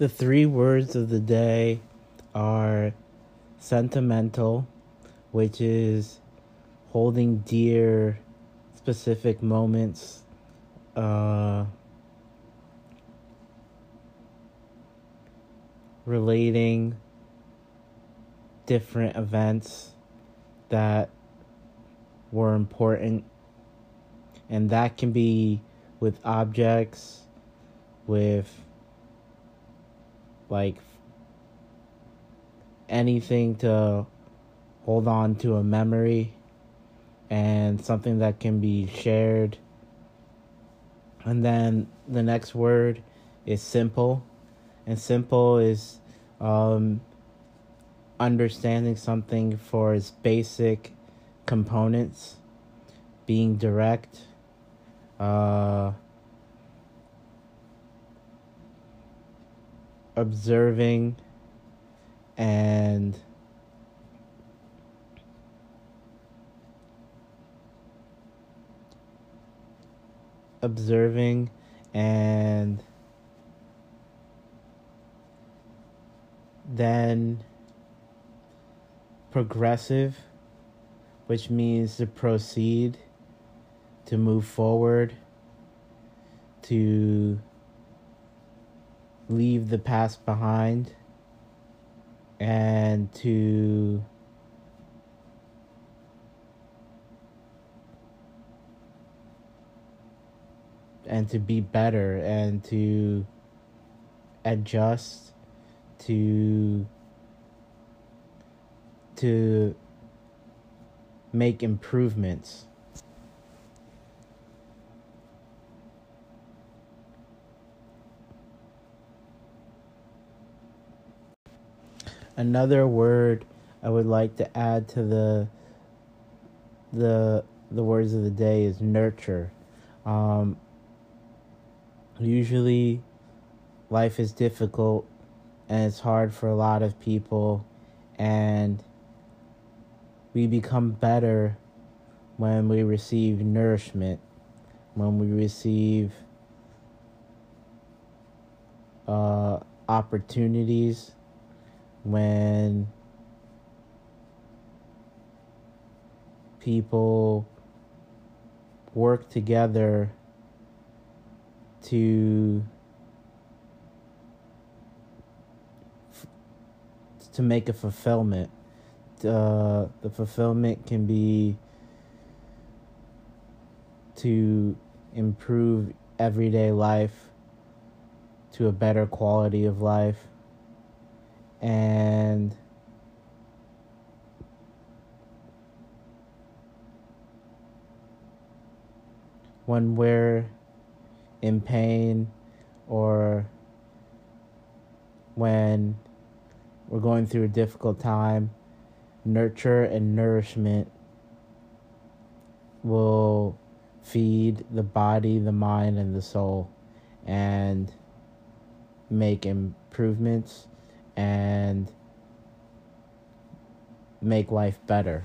The three words of the day are sentimental, which is holding dear specific moments. Uh, relating different events that were important and that can be with objects with like anything to hold on to a memory and something that can be shared. And then the next word is simple. And simple is um, understanding something for its basic components being direct uh, observing and observing and then progressive which means to proceed to move forward, to leave the past behind, and to and to be better and to adjust to to make improvements another word I would like to add to the the the words of the day is nurture. Um, usually, life is difficult and it's hard for a lot of people, and we become better when we receive nourishment, when we receive uh, opportunities when people work together to to make a fulfillment. Uh, the fulfillment can be to improve everyday life to a better quality of life and when we're in pain or when we're going through a difficult time, nurture and nourishment will feed the body, the mind, and the soul and make improvements and make life better.